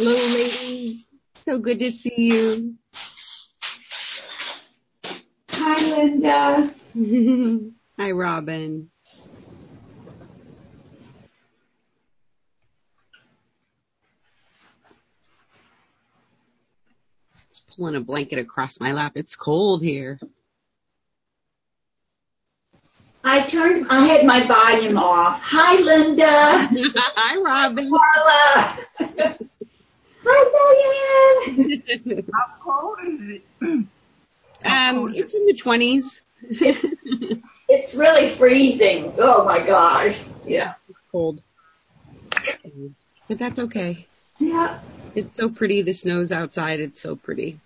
Hello, ladies. So good to see you. Hi, Linda. Hi, Robin. Just pulling a blanket across my lap. It's cold here. I turned, I had my volume off. Hi, Linda. Hi, Robin. Carla. Hi, Diane. How cold is it? Um, it's in the twenties. It's really freezing. Oh my gosh. Yeah. cold. But that's okay. Yeah. It's so pretty. The snow's outside. It's so pretty.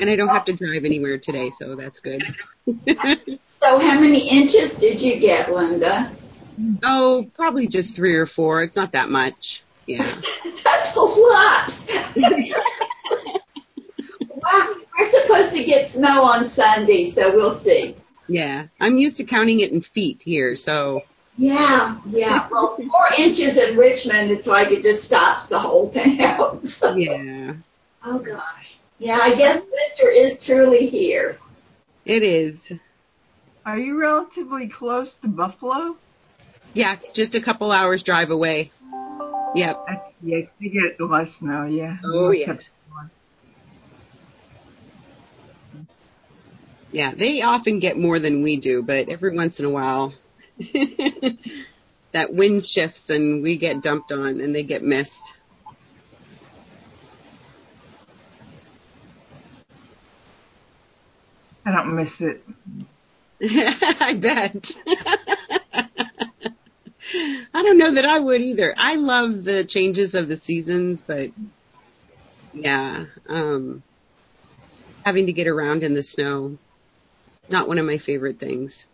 And I don't have to drive anywhere today, so that's good. So how many inches did you get, Linda? oh, probably just three or four. It's not that much. Yeah. That's a lot. wow. We're supposed to get snow on Sunday, so we'll see. Yeah. I'm used to counting it in feet here, so Yeah, yeah. Well, four inches in Richmond, it's like it just stops the whole town. So- yeah. Oh gosh. Yeah, I guess winter is truly here. It is. Are you relatively close to Buffalo? Yeah, just a couple hours drive away. Yep. That's, yeah, you get less snow, yeah. Oh, yeah. Yeah, they often get more than we do, but every once in a while that wind shifts and we get dumped on and they get missed. I don't miss it. I bet. I don't know that I would either. I love the changes of the seasons, but yeah, um, having to get around in the snow, not one of my favorite things.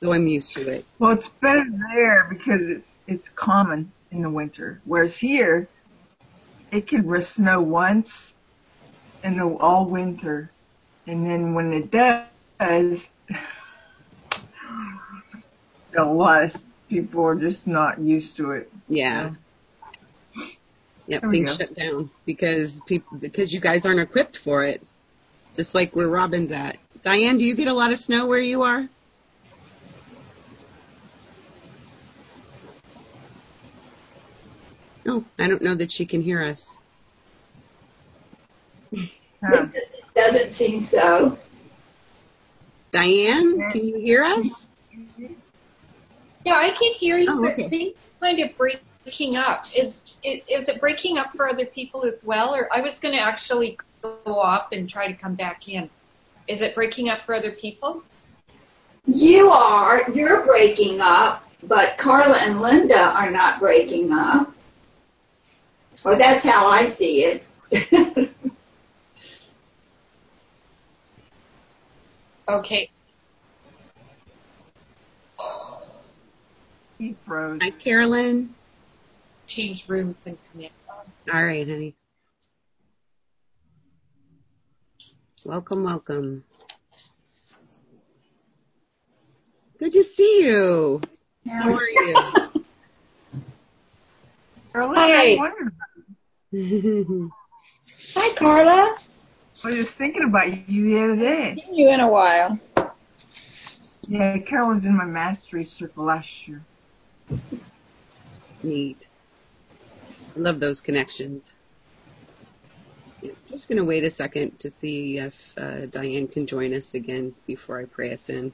Though I'm used to it. Well, it's better there because it's it's common in the winter. Whereas here, it can snow once in the all winter, and then when it does, a lot of people are just not used to it. Yeah. Yep, There things go. shut down because people because you guys aren't equipped for it. Just like where Robin's at. Diane, do you get a lot of snow where you are? No, I don't know that she can hear us. Huh. It doesn't seem so. Diane, can you hear us? Mm-hmm. Yeah, I can hear you, Oh, but okay. things kind of breaking up. Is, is is it breaking up for other people as well? Or I was going to actually go off and try to come back in. Is it breaking up for other people? You are, you're breaking up, but Carla and Linda are not breaking up. Or that's how I see it. Okay. He froze. Hi, Carolyn. Change rooms and come in. All right, honey. Welcome, welcome. Good to see you. How are you? Earlier, Hi. I wondered. Hi, Carla. I was thinking about you the other day. Seen you in a while. Yeah, Carol was in my mastery circle last year. Neat. I love those connections. Just going to wait a second to see if uh, Diane can join us again before I pray us in.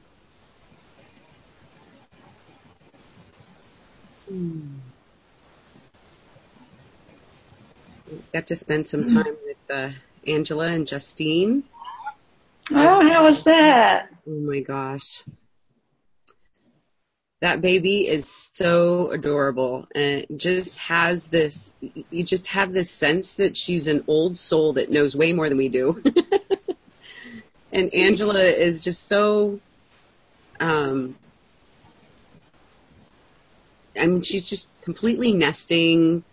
Hmm. Got to spend some time with uh, Angela and Justine. Oh, how was that? Oh my gosh. That baby is so adorable and just has this, you just have this sense that she's an old soul that knows way more than we do. and Angela is just so, um, I mean, she's just completely nesting,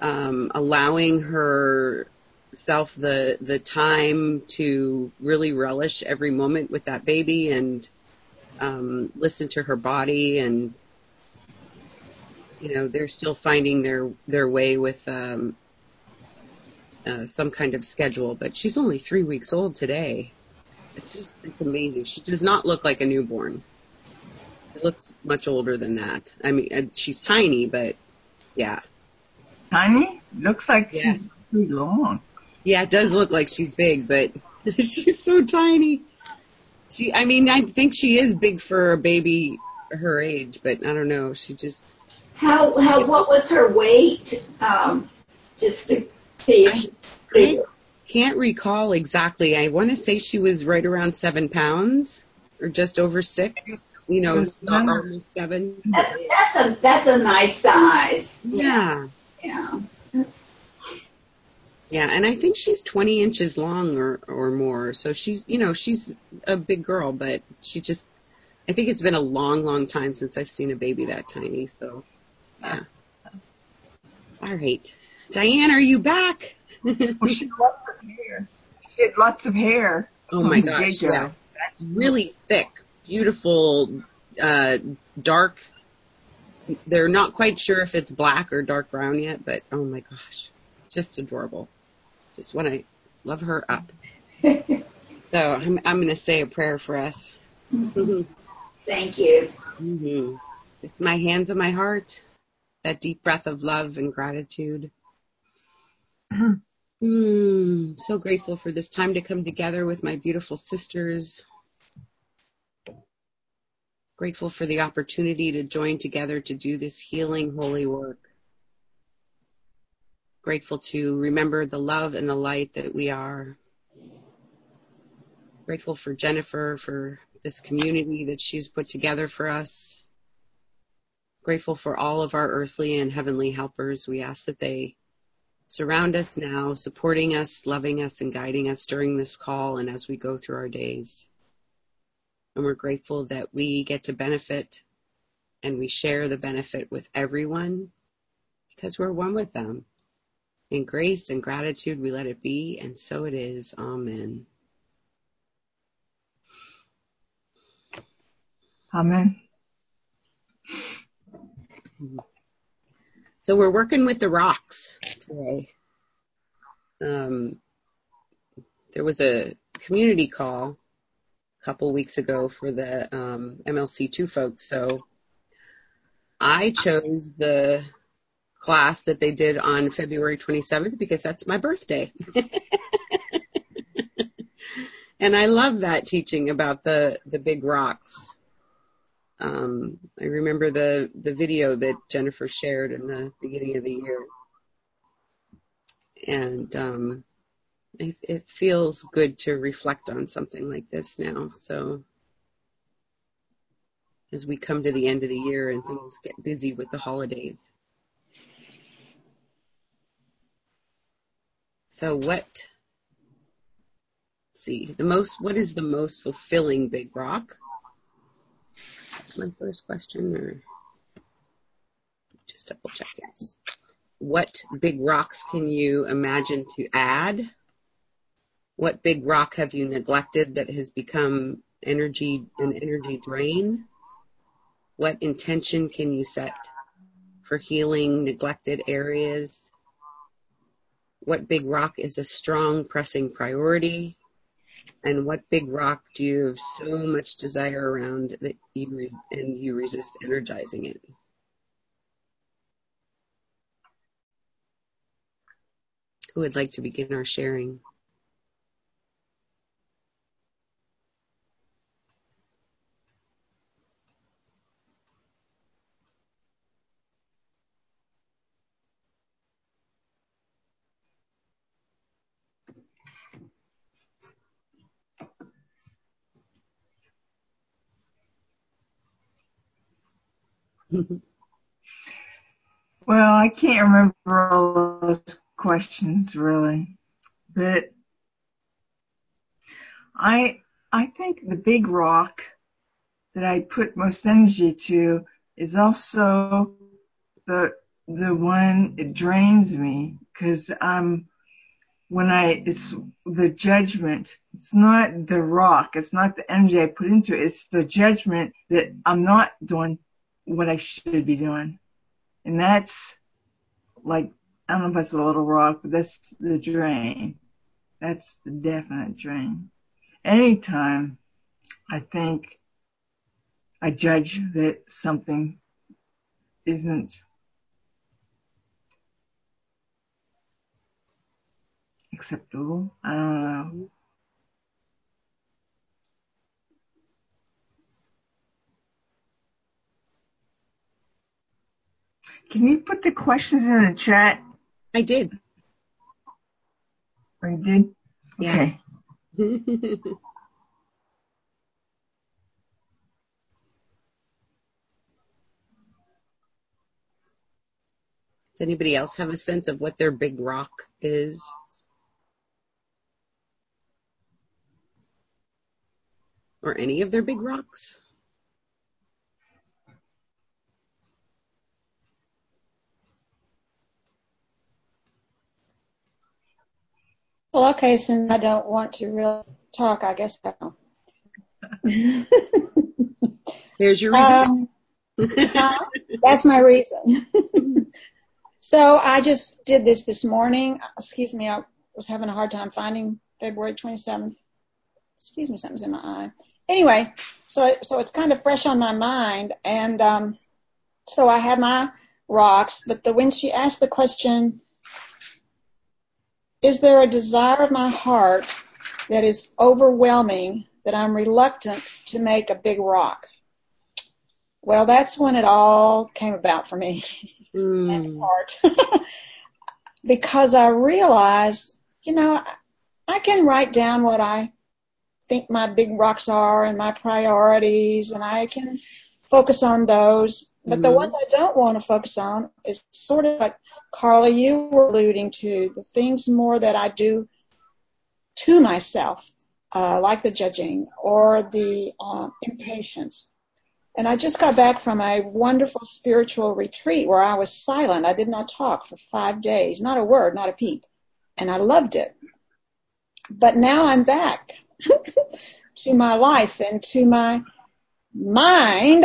um, allowing herself the the time to really relish every moment with that baby and um, listen to her body and you know they're still finding their their way with um, uh, some kind of schedule. But she's only three weeks old today. It's just it's amazing. She does not look like a newborn. It looks much older than that. I mean, uh, she's tiny, but yeah, Tiny? Looks like Yeah. she's pretty long. yeah, it does look like she's big, but she's so tiny. She, I mean, I think she is big for a baby her age, but I don't know. She just How, how, what was her weight? Um, just to see if she, I can't recall exactly. I want to say she was right around seven pounds or just over six. You know, Yes, not ma'am. almost seven. that, that's a, that's a nice size. Yeah. Yeah. That's, Yeah, and I think she's 20 inches long or, or more. So she's, you know, she's a big girl, but she just, I think it's been a long, long time since I've seen a baby that tiny. So, yeah. All right. Diane, are you back? Well, she had lots of hair. She had lots of hair. oh my gosh. Yeah. Really thick, beautiful, uh, dark. They're not quite sure if it's black or dark brown yet, but oh my gosh. Just adorable. Just want to love her up. So I'm, I'm going to say a prayer for us. thank you. hmm It's my hands and my heart, that deep breath of love and gratitude. mm, so grateful for this time to come together with my beautiful sisters. Grateful for the opportunity to join together to do this healing, holy work. Grateful to remember the love and the light that we are. Grateful for Jennifer, for this community that she's put together for us. Grateful for all of our earthly and heavenly helpers. We ask that they surround us now, supporting us, loving us, and guiding us during this call and as we go through our days. And we're grateful that we get to benefit and we share the benefit with everyone because we're one with them. In grace and gratitude, we let it be, and so it is. Amen. Amen. So we're working with the rocks today. Um, there was a community call a couple weeks ago for the um, MLC2 folks. So I chose the class that they did on February 27th because that's my birthday. and I love that teaching about the, the big rocks. Um, I remember the, the video that Jennifer shared in the beginning of the year. And um, it, it feels good to reflect on something like this now. So as we come to the end of the year and things get busy with the holidays. So what, see, the most, what is the most fulfilling big rock? That's my first question or just double check, yes. What big rocks can you imagine to add? What big rock have you neglected that has become energy, an energy drain? What intention can you set for healing neglected areas? What big rock is a strong pressing priority? And what big rock do you have so much desire around that you re- and you resist energizing it? Who would like to begin our sharing? Well, I can't remember all those questions really, but I I think the big rock that I put most energy to is also the the one it drains me because I'm um, when I it's the judgment. It's not the rock. It's not the energy I put into it. It's the judgment that I'm not doing what I should be doing. And that's like I don't know if it's a little rock, but that's the drain. That's the definite drain. Anytime I think I judge that something isn't acceptable, I don't know. Can you put the questions in the chat? I did. Or you did? Yeah. Okay. Does anybody else have a sense of what their big rock is? Or any of their big rocks? Well, okay, since I don't want to really talk, I guess I'll. Here's your reason. Um, huh? That's my reason. so I just did this this morning. Excuse me, I was having a hard time finding February 27th. Excuse me, something's in my eye. Anyway, so so it's kind of fresh on my mind, and um, so I have my rocks. But the when she asked the question, is there a desire of my heart that is overwhelming that I'm reluctant to make a big rock? Well, that's when it all came about for me. Mm. Heart. because I realized, you know, I can write down what I think my big rocks are and my priorities, and I can focus on those. But the Mhm. ones I don't want to focus on is sort of like Carla, you were alluding to the things more that I do to myself, uh, like the judging or the uh, impatience. And I just got back from a wonderful spiritual retreat where I was silent. I did not talk for five days, not a word, not a peep. And I loved it. But now I'm back to my life and to my mind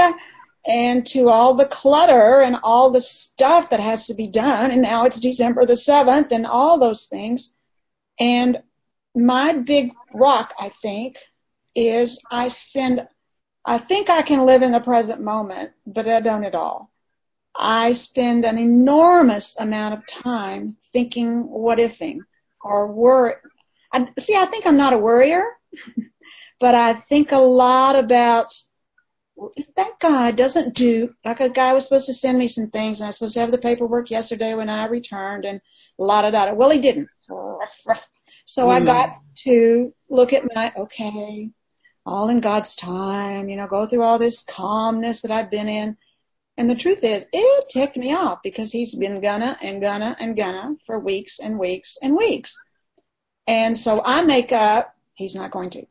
and to all the clutter and all the stuff that has to be done. And now it's December the 7th and all those things. And my big rock, I think, is I spend, I think I can live in the present moment, but I don't at all. I spend an enormous amount of time thinking what ifing or worry. I, see, I think I'm not a worrier, but I think a lot about if that guy doesn't do like a guy was supposed to send me some things and I was supposed to have the paperwork yesterday when I returned and la da da. Well, he didn't. So I Mm. got to look at my okay, all in God's time, you know, go through all this calmness that I've been in. And the truth is, it ticked me off because he's been gonna and gonna and gonna for weeks and weeks and weeks. And so I make up, he's not going to.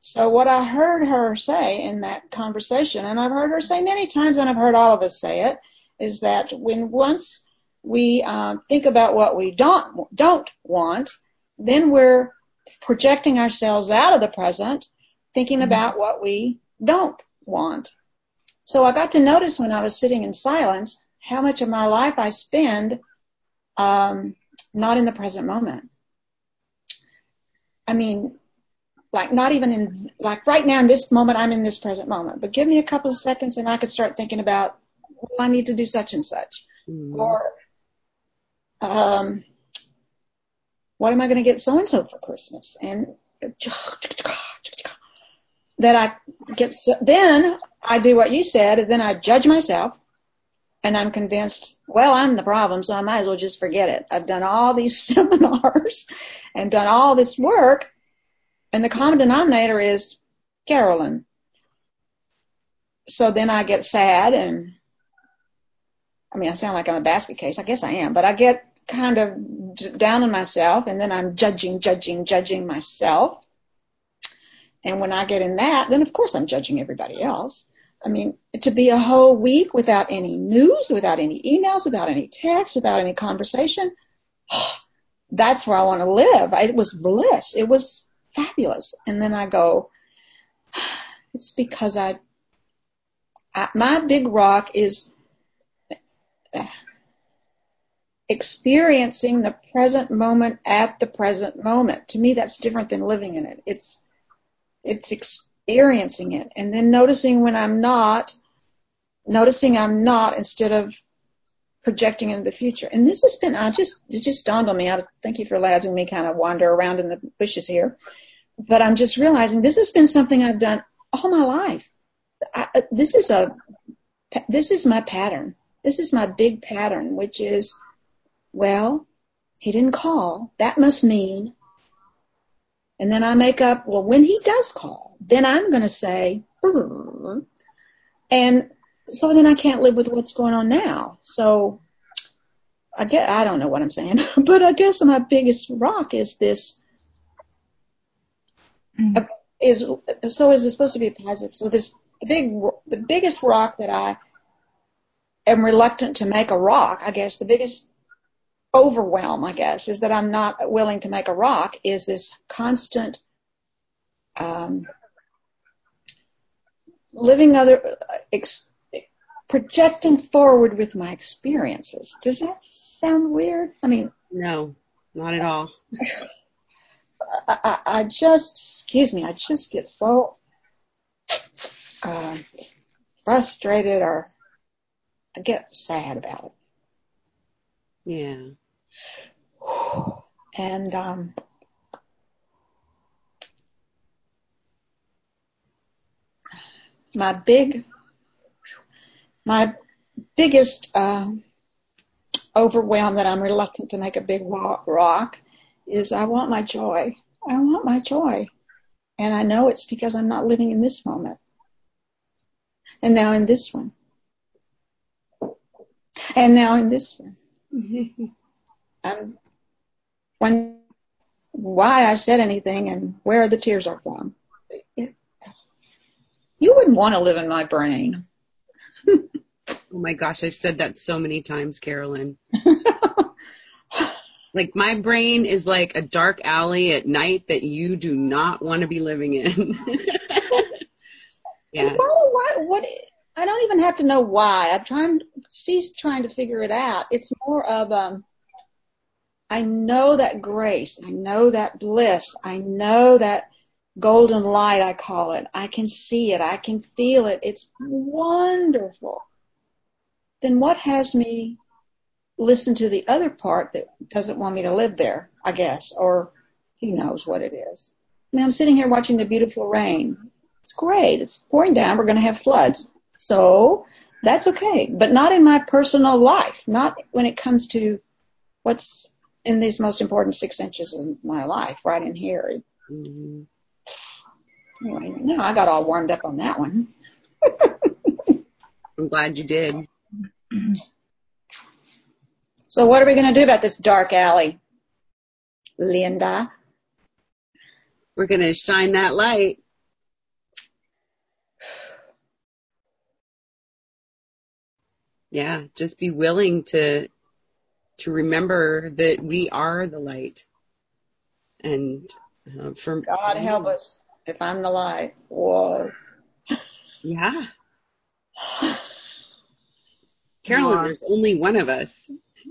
So what I heard her say in that conversation, and I've heard her say many times, and I've heard all of us say it, is that when once we um, think about what we don't don't want, then we're projecting ourselves out of the present, thinking about what we don't want. So I got to notice when I was sitting in silence how much of my life I spend um, not in the present moment. I mean, like not even in like right now in this moment I'm in this present moment, but give me a couple of seconds and I could start thinking about well, I need to do such and such, Mhm. or um, what am I going to get so and so for Christmas? And that I get so, then I do what you said, and then I judge myself, and I'm convinced, well, I'm the problem, so I might as well just forget it. I've done all these seminars and done all this work, and the common denominator is Carolyn. So then I get sad and I mean, I sound like I'm a basket case. I guess I am, but I get kind of down on myself and then I'm judging, judging, judging myself. And when I get in that, then of course I'm judging everybody else. I mean, to be a whole week without any news, without any emails, without any text, without any conversation, that's where I want to live. It was bliss. It was fabulous. And then I go, it's because I, I my big rock is experiencing the present moment at the present moment. To me, that's different than living in it. It's, it's experiencing it and then noticing when I'm not, noticing I'm not instead of projecting into the future. And this has been, I just, it just dawned on me. I thank you for letting me kind of wander around in the bushes here. But I'm just realizing this has been something I've done all my life. I, this is a, this is my pattern. This is my big pattern, which is, well, he didn't call. That must mean. And then I make up, well, when he does call, then I'm going to say, mm-hmm. and so then I can't live with what's going on now. So I get, I don't know what I'm saying, but I guess my biggest rock is this, mm. is, so is it supposed to be positive? So this, the big, the biggest rock that I am reluctant to make a rock, I guess the biggest overwhelm, I guess, is that I'm not willing to make a rock is this constant, um, living other, ex, projecting forward with my experiences. Does that sound weird? I mean, no, not at all. I, I, I just, excuse me, I just get so uh, frustrated or I get sad about it. Yeah. And um, my big my biggest uh, overwhelm that I'm reluctant to make a big rock is I want my joy. I want my joy. And I know it's because I'm not living in this moment. And now in this one. And now in this one. and when, why I said anything and where the tears are from. It, you wouldn't want to live in my brain. Oh my gosh, I've said that so many times, Carolyn. like my brain is like a dark alley at night that you do not want to be living in. yeah. What, what, I don't even have to know why. I'm trying, she's trying to figure it out. It's more of, um, I know that grace. I know that bliss. I know that golden light, I call it. I can see it. I can feel it. It's wonderful then what has me listen to the other part that doesn't want me to live there, I guess, or who knows what it is. I mean, I'm sitting here watching the beautiful rain. It's great. It's pouring down. We're going to have floods. So that's okay, but not in my personal life, not when it comes to what's in these most important six inches of my life, right in here. Mm-hmm. Anyway, no, I got all warmed up on that one. I'm glad you did. So what are we going to do about this dark alley? Linda? We're going to shine that light. Yeah, just be willing to to remember that we are the light. And uh, for God for help us if I'm the light. Whoa. Yeah. Carolyn, there's only one of us.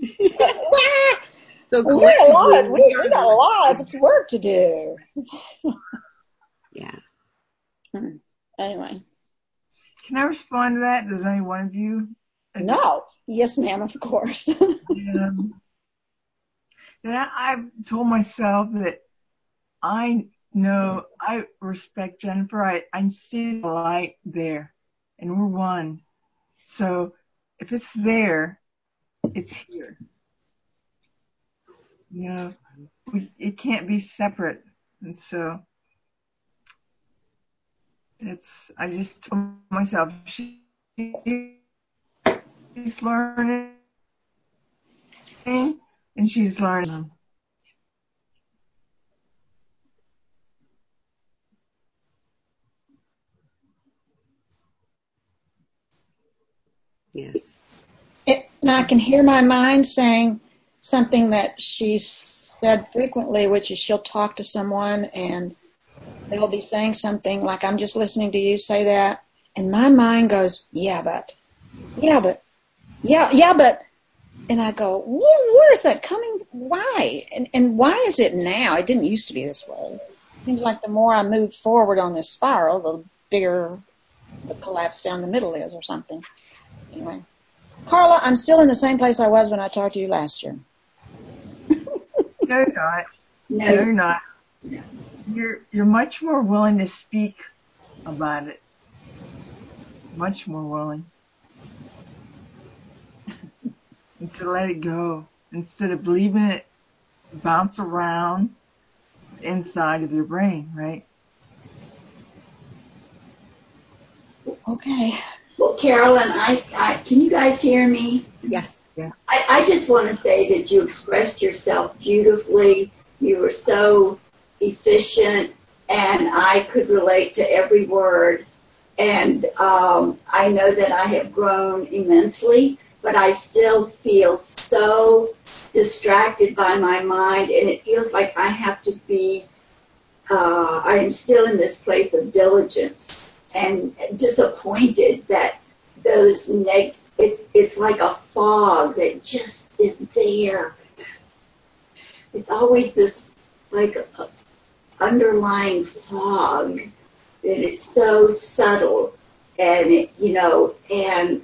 so collectively, we, got a we, we got a lot of work to do. yeah. Hmm. Anyway. Can I respond to that? Does any one of you? No. Yes, ma'am, of course. um, then I, I've told myself that I know, I respect Jennifer. I, I see the light there and we're one. So if it's there, it's here. You know, we, it can't be separate. And so it's, I just told myself, she, she's learning and she's learning. Yes. It, and I can hear my mind saying something that she said frequently, which is she'll talk to someone and they'll be saying something like, I'm just listening to you say that. And my mind goes, yeah, but, yeah, but, yeah, yeah, but, and I go, where is that coming? Why? And, and why is it now? It didn't used to be this way. Seems like the more I move forward on this spiral, the bigger the collapse down the middle is or something. Anyway. Carla, I'm still in the same place I was when I talked to you last year. no, you're not. No, no you're not. No. You're, you're much more willing to speak about it. Much more willing. and to let it go instead of leaving it bounce around inside of your brain, right? Okay. Well, Carolyn, I, I can you guys hear me? Yes. Yeah. I, I just want to say that you expressed yourself beautifully. You were so efficient, and I could relate to every word. And um, I know that I have grown immensely but I still feel so distracted by my mind, and it feels like I have to be. Uh, I am still in this place of diligence and disappointed that those neg. It's it's like a fog that just is there. It's always this like underlying fog that it's so subtle and it, you know and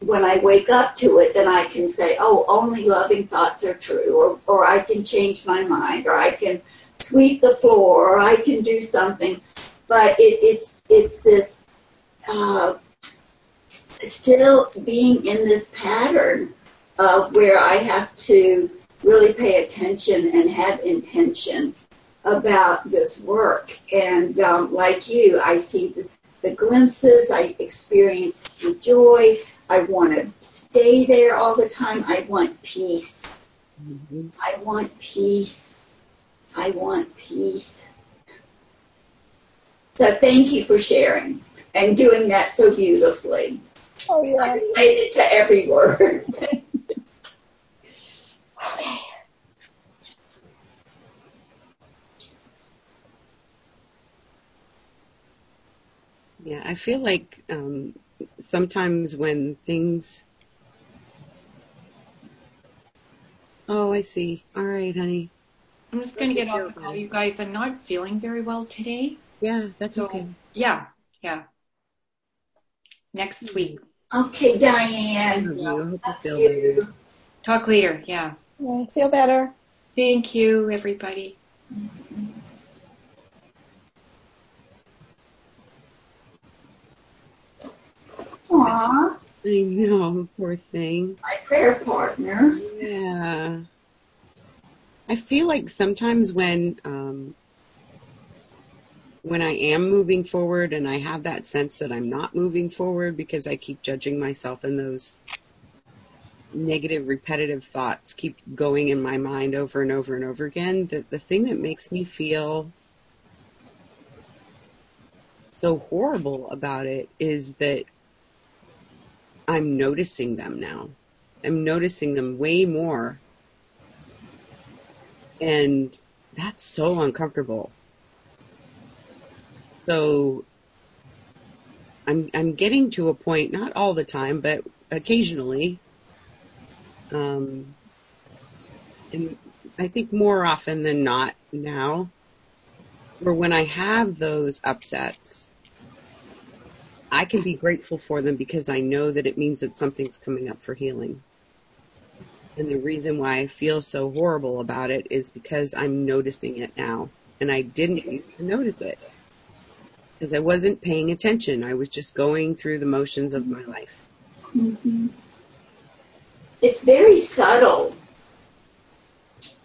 when I wake up to it, then I can say, oh, only loving thoughts are true, or, or I can change my mind, or I can sweep the floor, or I can do something. But it, it's it's this uh, still being in this pattern of where I have to really pay attention and have intention about this work. And um, like you, I see the, the glimpses, I experience the joy, I want to stay there all the time. I want peace. Mm-hmm. I want peace. I want peace. So thank you for sharing and doing that so beautifully. Oh yeah. I related to every word. Yeah, I feel like um, sometimes when things. Oh, I see. All right, honey. I'm just going to get off the call, you guys. I'm not feeling very well today. Yeah, that's so, okay. Yeah, yeah. Next week. Okay, Diane. Yeah. I hope you feel better. Talk later. Yeah. yeah. Feel better. Thank you, everybody. Aww. I know, poor thing. My prayer partner. Yeah. I feel like sometimes when um, when I am moving forward and I have that sense that I'm not moving forward because I keep judging myself and those negative repetitive thoughts keep going in my mind over and over and over again, that the thing that makes me feel so horrible about it is that I'm noticing them now. I'm noticing them way more. And that's so uncomfortable. So I'm I'm getting to a point, not all the time, but occasionally, um, and I think more often than not now, where when I have those upsets, I can be grateful for them because I know that it means that something's coming up for healing. And the reason why I feel so horrible about it is because I'm noticing it now. And I didn't used to notice it. Because I wasn't paying attention. I was just going through the motions of my life. Mm-hmm. It's very subtle.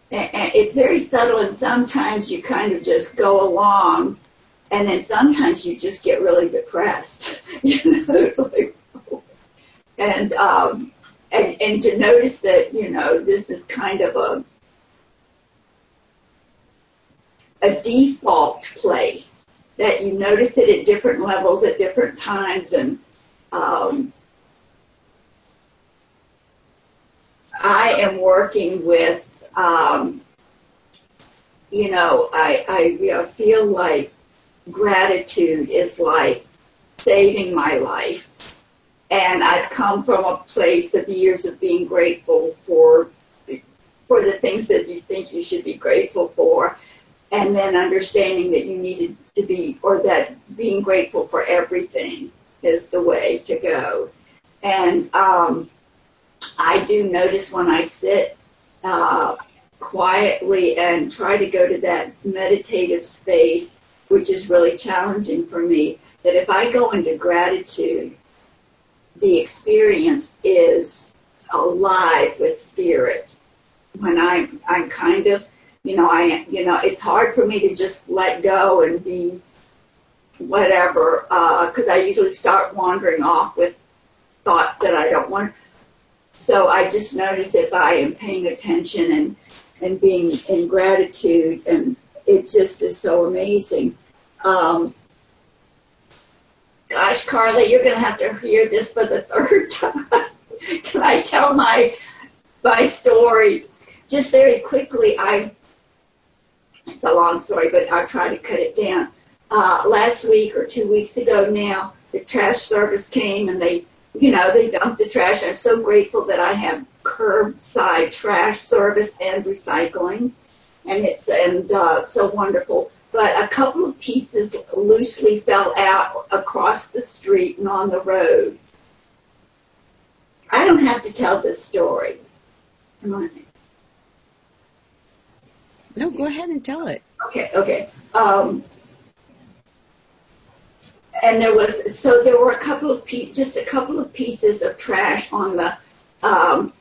It's very subtle, and sometimes you kind of just go along and then sometimes you just get really depressed. you know, it's like, and um, and and to notice that you know this is kind of a a default place that you notice it at different levels at different times and um, I am working with um, you know I, I feel like gratitude is like saving my life. and I've come from a place of years of being grateful for for the things that you think you should be grateful for, and then understanding that you needed to be, or that being grateful for everything is the way to go. And um, I do notice when I sit uh, quietly and try to go to that meditative space, which is really challenging for me, that if I go into gratitude, the experience is alive with spirit. When I'm, I'm kind of, you know, I, you know, it's hard for me to just let go and be whatever, because uh, I usually start wandering off with thoughts that I don't want. So I just notice if I am paying attention and and being in gratitude, and it just is so amazing. Um, gosh, Carly, you're going to have to hear this for the third time. Can I tell my my story? Just very quickly, I it's a long story, but I'll try to cut it down. Uh, last week or two weeks ago now, the trash service came and they, you know, they dumped the trash. I'm so grateful that I have curbside trash service and recycling, and it's and uh, so wonderful but a couple of pieces loosely fell out across the street and on the road. I don't have to tell this story. Come on. No, go ahead and tell it. Okay, okay. Um, and there was so there were a couple of pe- just a couple of pieces of trash on the um,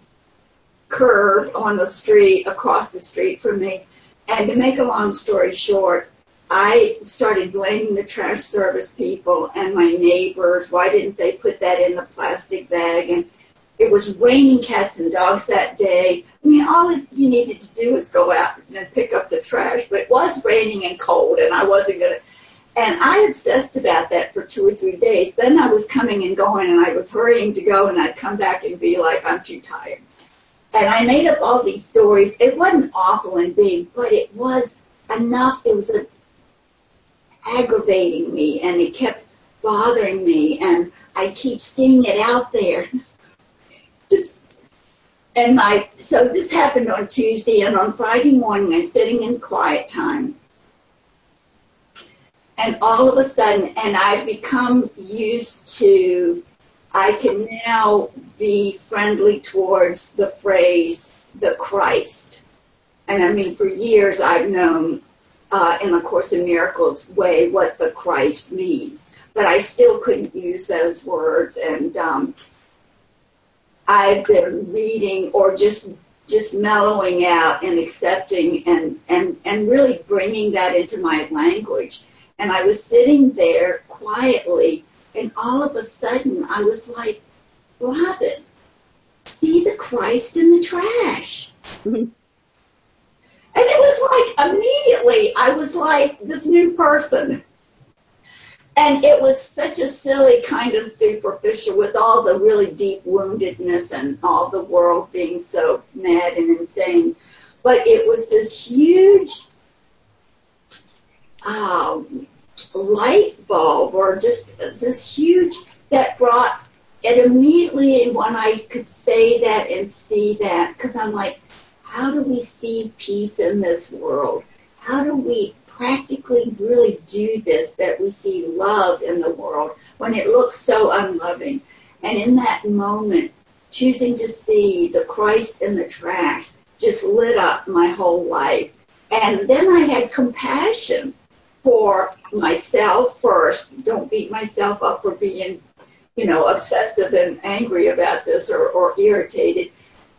curb on the street across the street from me. And to make a long story short, I started blaming the trash service people and my neighbors. Why didn't they put that in the plastic bag? And it was raining cats and dogs that day. I mean, all you needed to do was go out and pick up the trash, but it was raining and cold, and I wasn't going to. And I obsessed about that for two or three days. Then I was coming and going, and I was hurrying to go, and I'd come back and be like, I'm too tired. And I made up all these stories. It wasn't awful and big, but it was enough. It was a aggravating me and it kept bothering me and I keep seeing it out there. Just, and my, so this happened on Tuesday and on Friday morning I'm sitting in quiet time. And all of a sudden, and I've become used to, I can now be friendly towards the phrase, the Christ. And I mean, for years I've known uh, in A Course in Miracles way what the Christ means. But I still couldn't use those words, and um, I've been reading or just just mellowing out and accepting and, and, and really bringing that into my language. And I was sitting there quietly, and all of a sudden I was like, Robin, see the Christ in the trash. Mm-hmm. And it was like immediately I was like this new person. And it was such a silly kind of superficial with all the really deep woundedness and all the world being so mad and insane. But it was this huge um, light bulb or just this huge that brought it immediately when I could say that and see that because I'm like, how do we see peace in this world? How do we practically really do this that we see love in the world when it looks so unloving? And in that moment, choosing to see the Christ in the trash just lit up my whole life. And then I had compassion for myself first. Don't beat myself up for being, you know, obsessive and angry about this or, or irritated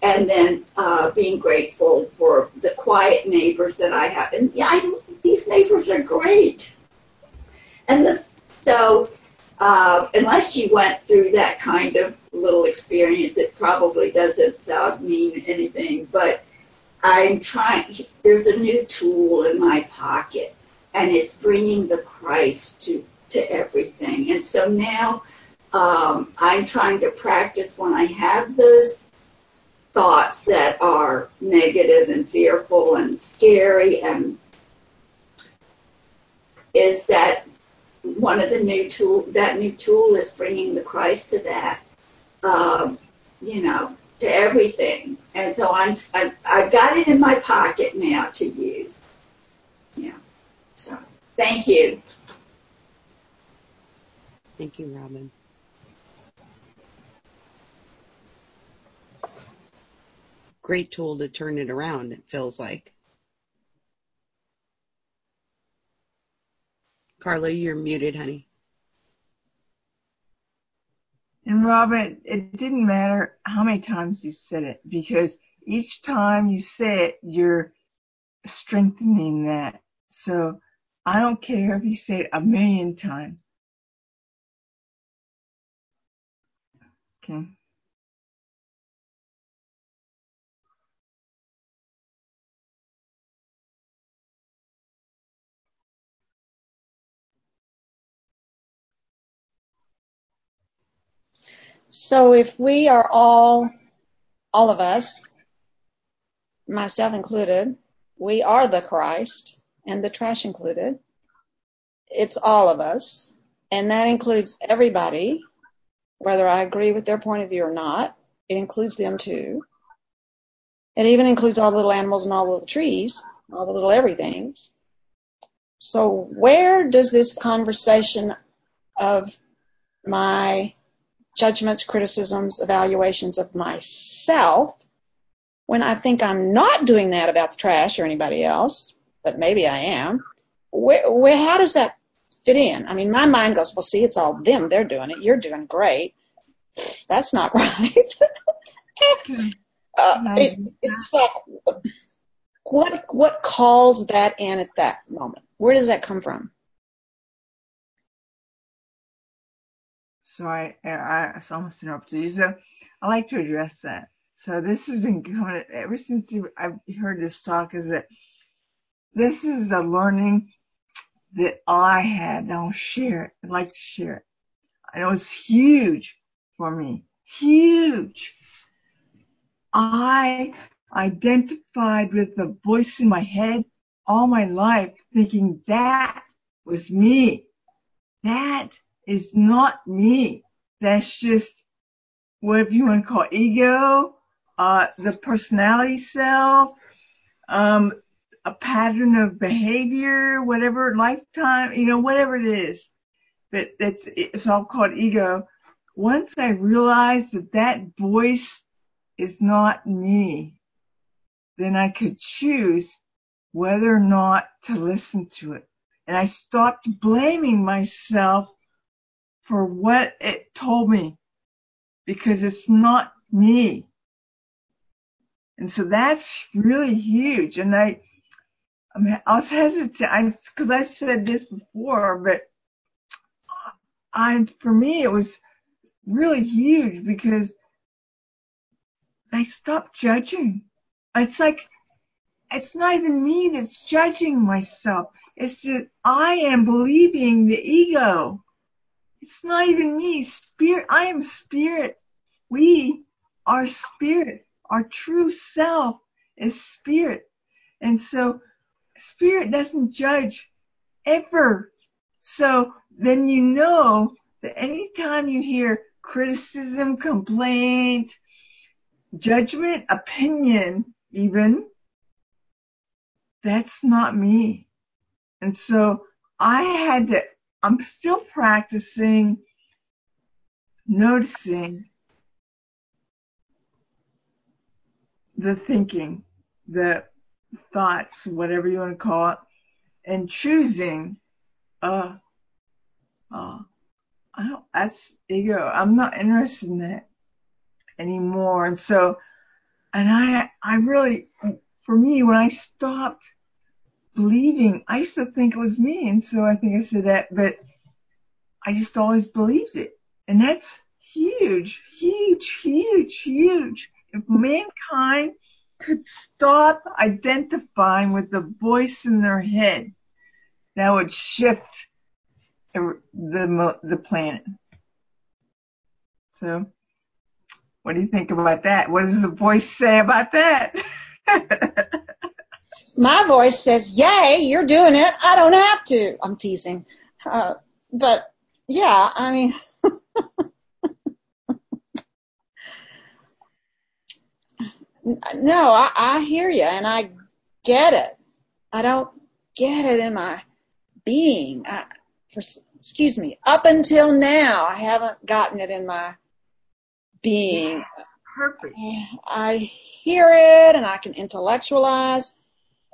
and then uh, being grateful for the quiet neighbors that I have. And yeah, I, these neighbors are great. And this, so, uh, unless you went through that kind of little experience, it probably doesn't uh, mean anything. But I'm trying. There's a new tool in my pocket, and it's bringing the Christ to to everything. And so now um, I'm trying to practice when I have those thoughts that are negative and fearful and scary and is that one of the new tool that new tool is bringing the Christ to that uh, you know, to everything. And so I'm, I, I've got it in my pocket now to use. Yeah. So thank you. Thank you, Robin. Great tool to turn it around, it feels like. Carla, you're muted, honey. And Robin, it didn't matter how many times you said it because each time you say it, you're strengthening that. So I don't care if you say it a million times. Okay. So if we are all, all of us, myself included, we are the Christ and the trash included. It's all of us. And that includes everybody, whether I agree with their point of view or not. It includes them too. It even includes all the little animals and all the little trees, all the little everythings. So where does this conversation of my judgments, criticisms, evaluations of myself when I think I'm not doing that about the trash or anybody else, but maybe I am. Where, where, how does that fit in? I mean, my mind goes, well, see, it's all them. They're doing it. You're doing great. That's not right. uh, it, it's like, what, what calls that in at that moment? Where does that come from? So I, I, I almost interrupted you. So I like to address that. So this has been going ever since I've heard this talk. Is that this is a learning that I had, I'll share it. I'd like to share it. And it was huge for me. Huge. I identified with the voice in my head all my life thinking that was me. That is not me. That's just whatever you want to call it, ego, uh, the personality self, um, a pattern of behavior, whatever lifetime, you know, whatever it is. But that's it's all called ego. Once I realized that that voice is not me, then I could choose whether or not to listen to it. And I stopped blaming myself for what it told me because it's not me. And so that's really huge. And I, I was hesitant I'm, because I've said this before, but I, for me, it was really huge because I stopped judging. It's like, it's not even me that's judging myself. It's just I am believing the ego. It's not even me. Spirit. I am spirit. We are spirit. Our true self is spirit. And so spirit doesn't judge ever. So then you know that anytime you hear criticism, complaint, judgment, opinion, even, that's not me. And so I had to I'm still practicing noticing the thinking, the thoughts, whatever you want to call it, and choosing, uh, uh, I don't, that's ego. I'm not interested in that anymore. And so, and I, I really, for me, when I stopped believing. I used to think it was me, and so I think I said that, but I just always believed it. And that's huge, huge, huge, huge. If mankind could stop identifying with the voice in their head, that would shift the, the, the planet. So, what do you think about that? What does the voice say about that? my voice says, yay, you're doing it. I don't have to. I'm teasing. Uh, but yeah, I mean, no, I, I hear you and I get it. I don't get it in my being. I, for, excuse me, up until now, I haven't gotten it in my being. Yes, perfect. I hear it and I can intellectualize.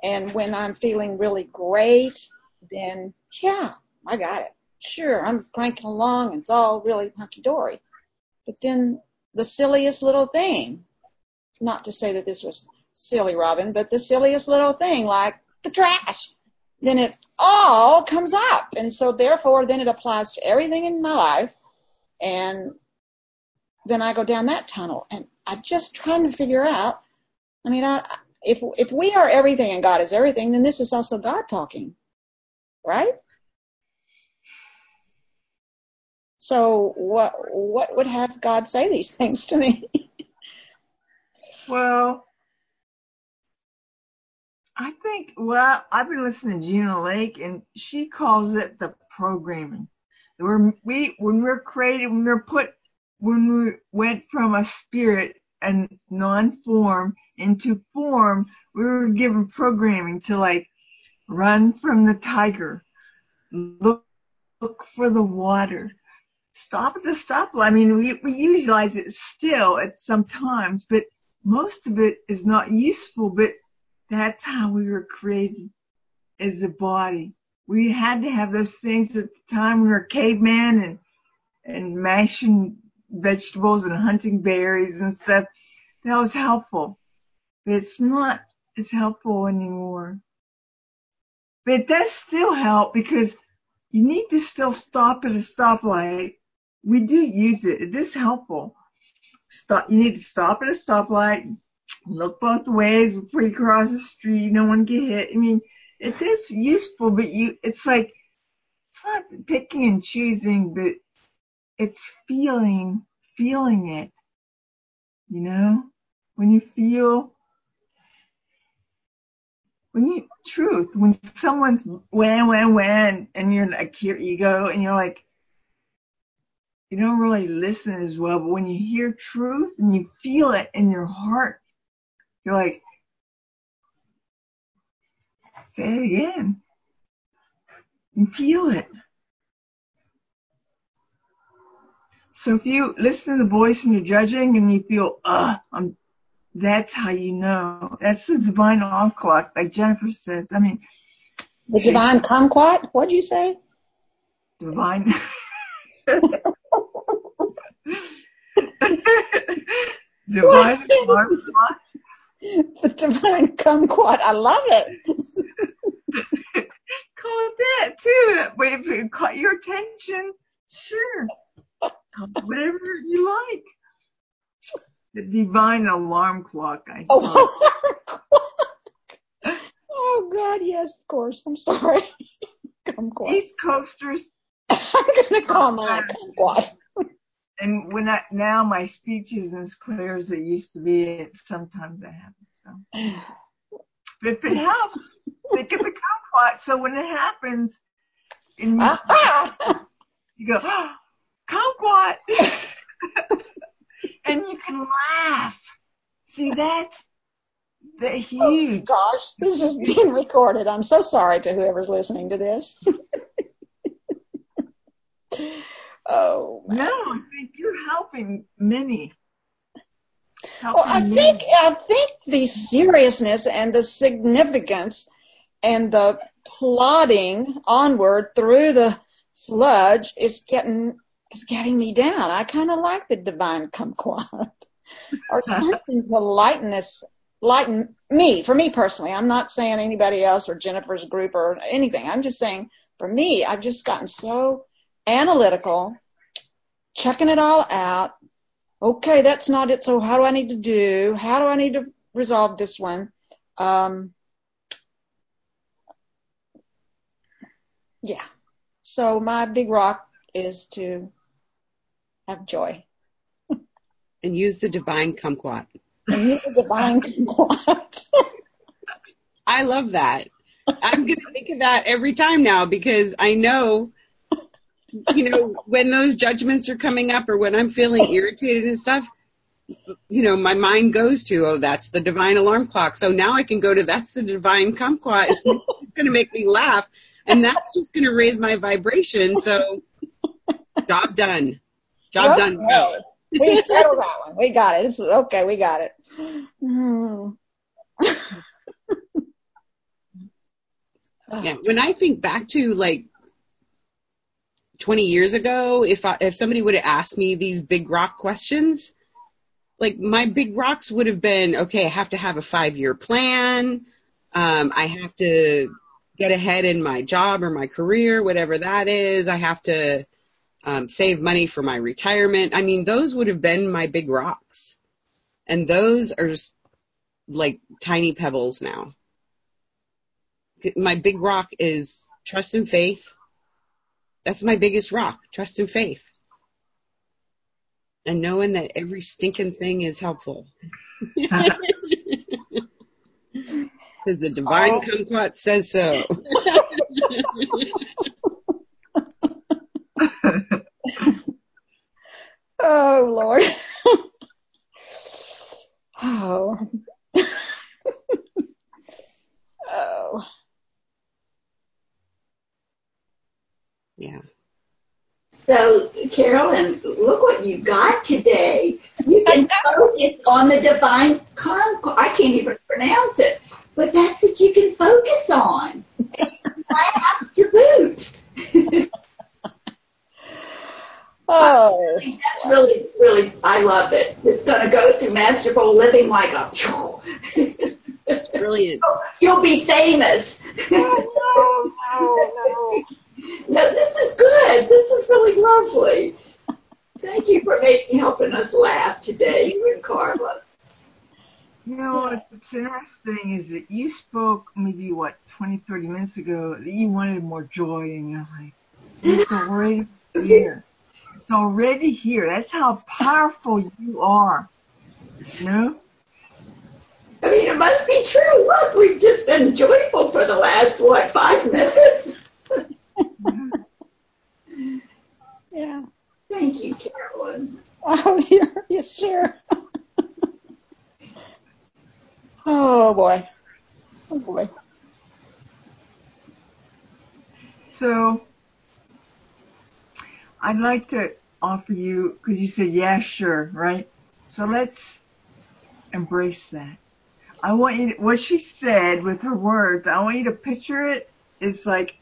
And when I'm feeling really great, then yeah, I got it. Sure, I'm cranking along. and It's all really hunky dory. But then the silliest little thing, not to say that this was silly, Robin, but the silliest little thing like the trash, then it all comes up. And so therefore then it applies to everything in my life. And then I go down that tunnel and I'm just trying to figure out, I mean, I, if, if we are everything and God is everything, then this is also God talking, right? So what what would have God say these things to me? well, I think well I've been listening to Gina Lake and she calls it the programming. When we when we're created when we're put when we went from a spirit and non-form into form, we were given programming to like run from the tiger, look look for the water, stop at the stoplight. I mean, we, we utilize it still at some times, but most of it is not useful, but that's how we were created as a body. We had to have those things at the time we were cavemen and, and mashing vegetables and hunting berries and stuff. That was helpful, it's not as helpful anymore. But it does still help because you need to still stop at a stoplight we do use it. It is helpful. Stop. You need to stop at a stoplight, look both ways before you cross the street. No one get hit. I mean, it is useful, but you, it's like, it's not picking and choosing, but it's feeling, feeling it. You know, when you feel, when you, truth, when someone's when, when, when, and you're like your ego, and you're like, you don't really listen as well, but when you hear truth and you feel it in your heart, you're like, say it again. You feel it. So if you listen to the voice and you're judging and you feel, uh, I'm, that's how you know. That's the divine off clock, like Jennifer says. I mean, the divine kumquat. What'd you say? Divine. divine kumquat. The divine kumquat. I love it. Call it that too. But if it caught your attention, sure. Whatever you like. The divine alarm clock, I oh, oh God, yes, of course. I'm sorry. kumquat. East Coasters. I'm gonna call mine kumquat and when I now my speech isn't as clear as it used to be. It, sometimes that happens. So. But if it helps, think of the kumquat. So when it happens, and you, ah. you go, oh, kumquat, and you can laugh. See, that's the oh, huge. Oh, gosh, this is being recorded. I'm so sorry to whoever's listening to this. Oh man. no, I think you're helping many. Helping well, I many. think I think the seriousness and the significance and the plodding onward through the sludge is getting is getting me down. I kind of like the divine kumquat or something to lighten this, lighten me. For me personally, I'm not saying anybody else or Jennifer's group or anything. I'm just saying for me, I've just gotten so analytical, checking it all out. Okay, that's not it. So how do I need to do? How do I need to resolve this one? Um, yeah. So my big rock is to have joy. and use the divine kumquat. And use the divine kumquat. I love that. I'm going to think of that every time now because I know you know, when those judgments are coming up or when I'm feeling irritated and stuff, you know, my mind goes to, oh, that's the divine alarm clock. So now I can go to that's the divine kumquat. it's going to make me laugh. And that's just going to raise my vibration. So job done. Job done. Go. We settled that one. We got it. It's, okay, we got it. Hmm. Yeah. When I think back to like 20 years ago, if I, if somebody would have asked me these big rock questions, like my big rocks would have been, okay, I have to have a five year plan. Um, I have to get ahead in my job or my career, whatever that is. I have to, um, save money for my retirement. I mean, those would have been my big rocks. And those are just like tiny pebbles now. My big rock is trust and faith. That's my biggest rock, trust and faith. And knowing that every stinking thing is helpful. Because the divine Oh. kumquat says so. Oh, Lord. oh. oh. Yeah. So, Carolyn, look what you got today. You can focus on the divine concord. I can't even pronounce it, but that's what you can focus on. Laugh to boot. Oh. That's really, really, I love it. It's going to go through masterful living like a. It's brilliant. You'll be famous. Oh, no, No, no, this is good. This is really lovely. Thank you for making helping us laugh today, you and Carla. You know, what's interesting is that you spoke maybe, what, 20, 30 minutes ago that you wanted more joy in your life. And it's already here. It's already here. That's how powerful you are. You know? I mean, it must be true. Look, we've just been joyful for the last, what, five minutes? Yeah. Thank you, Carolyn. Oh, yeah, yeah, sure. oh, boy. Oh, boy. So, I'd like to offer you, because you said, yeah, sure, right? So let's embrace that. I want you to, what she said with her words, I want you to picture it as like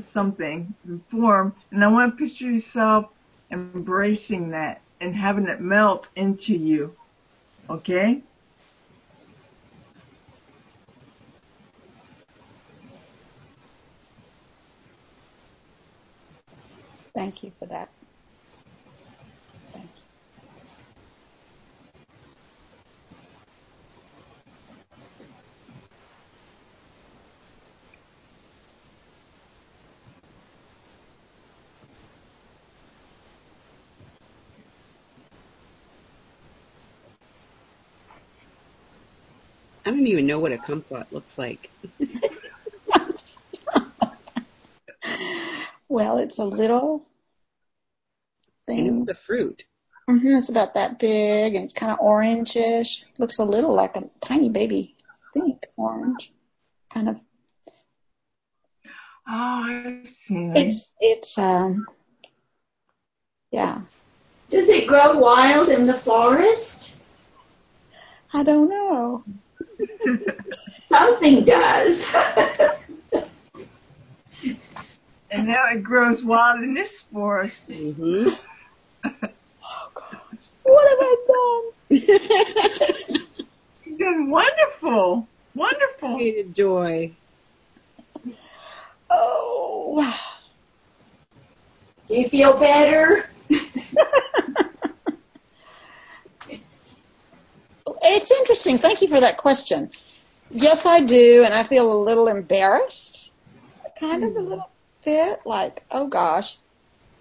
something, in form, and I want to picture yourself embracing that and having it melt into you. Okay? Thank you for that. Thank you. I don't even know what a kumquat looks like. well, it's a little I know thing. it's a fruit. hmm it's about that big and it's kind of orangish. Looks a little like a tiny baby. I think orange. Kind of. Oh, I've seen it. It's it's um. Yeah. Does it grow wild in the forest? I don't know. Something does. And now it grows wild in this forest. hmm Oh gosh. What have I done? You've been wonderful. Wonderful. Created joy. Oh. Do you feel better? It's interesting. Thank you for that question. Yes, I do, and I feel a little embarrassed, kind of a little bit, like, oh gosh.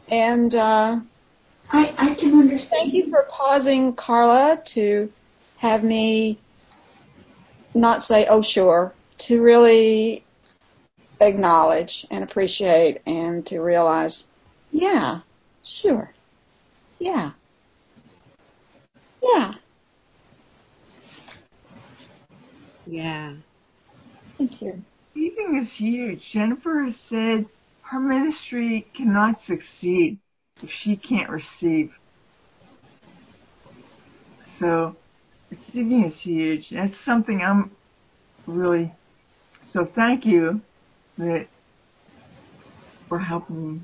And uh, I, I can understand. thank you for pausing, Carla, to have me not say, oh sure, to really acknowledge and appreciate and to realize, yeah, sure, yeah. Yeah. Yeah. Thank you. Receiving is huge. Jennifer has said her ministry cannot succeed if she can't receive. So receiving is huge. That's something I'm really, so thank you that for helping me.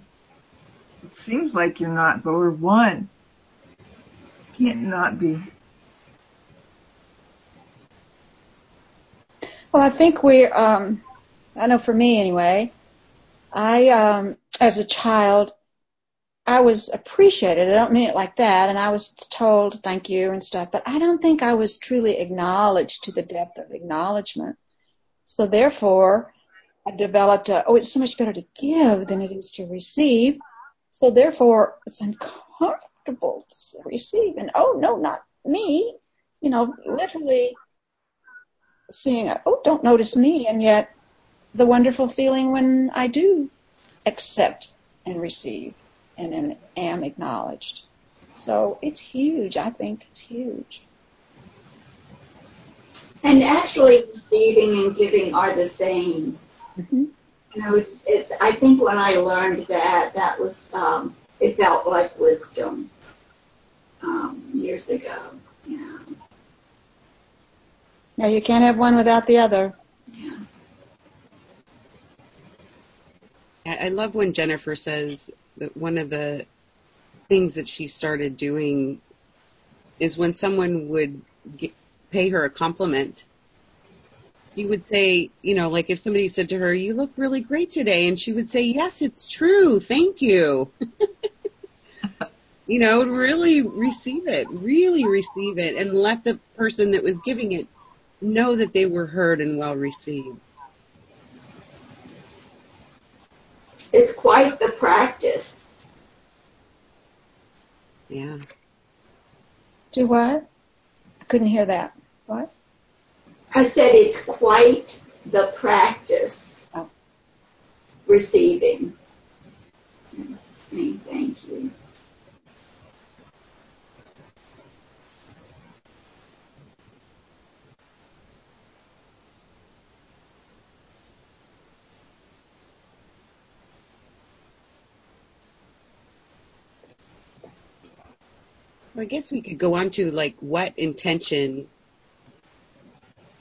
It seems like you're not, but we're one. Can't not be. Well, I think we, um, I know for me anyway, I, um, as a child, I was appreciated. I don't mean it like that. And I was told thank you and stuff, but I don't think I was truly acknowledged to the depth of acknowledgement. So therefore, I developed a, oh, it's so much better to give than it is to receive. So therefore, it's uncomfortable to receive. And oh, no, not me. You know, literally seeing, oh, don't notice me. And yet the wonderful feeling when I do accept and receive and am, am acknowledged. So it's huge. I think it's huge. And actually, receiving and giving are the same. Mm-hmm. You know, it's, it's, I think when I learned that, that was, um, it felt like wisdom um, years ago. Yeah. Now you can't have one without the other. Yeah. I love when Jennifer says one of the things that she started doing is when someone would get, pay her a compliment, she would say, you know, like if somebody said to her, "You look really great today," and she would say, "Yes, it's true. Thank you." you know, really receive it, really receive it, and let the person that was giving it know that they were heard and well received. It's quite the practice. Yeah. Do what? I couldn't hear that. What? I said it's quite the practice. Oh. Receiving. Saying thank you. Well, I guess we could go on to like what intention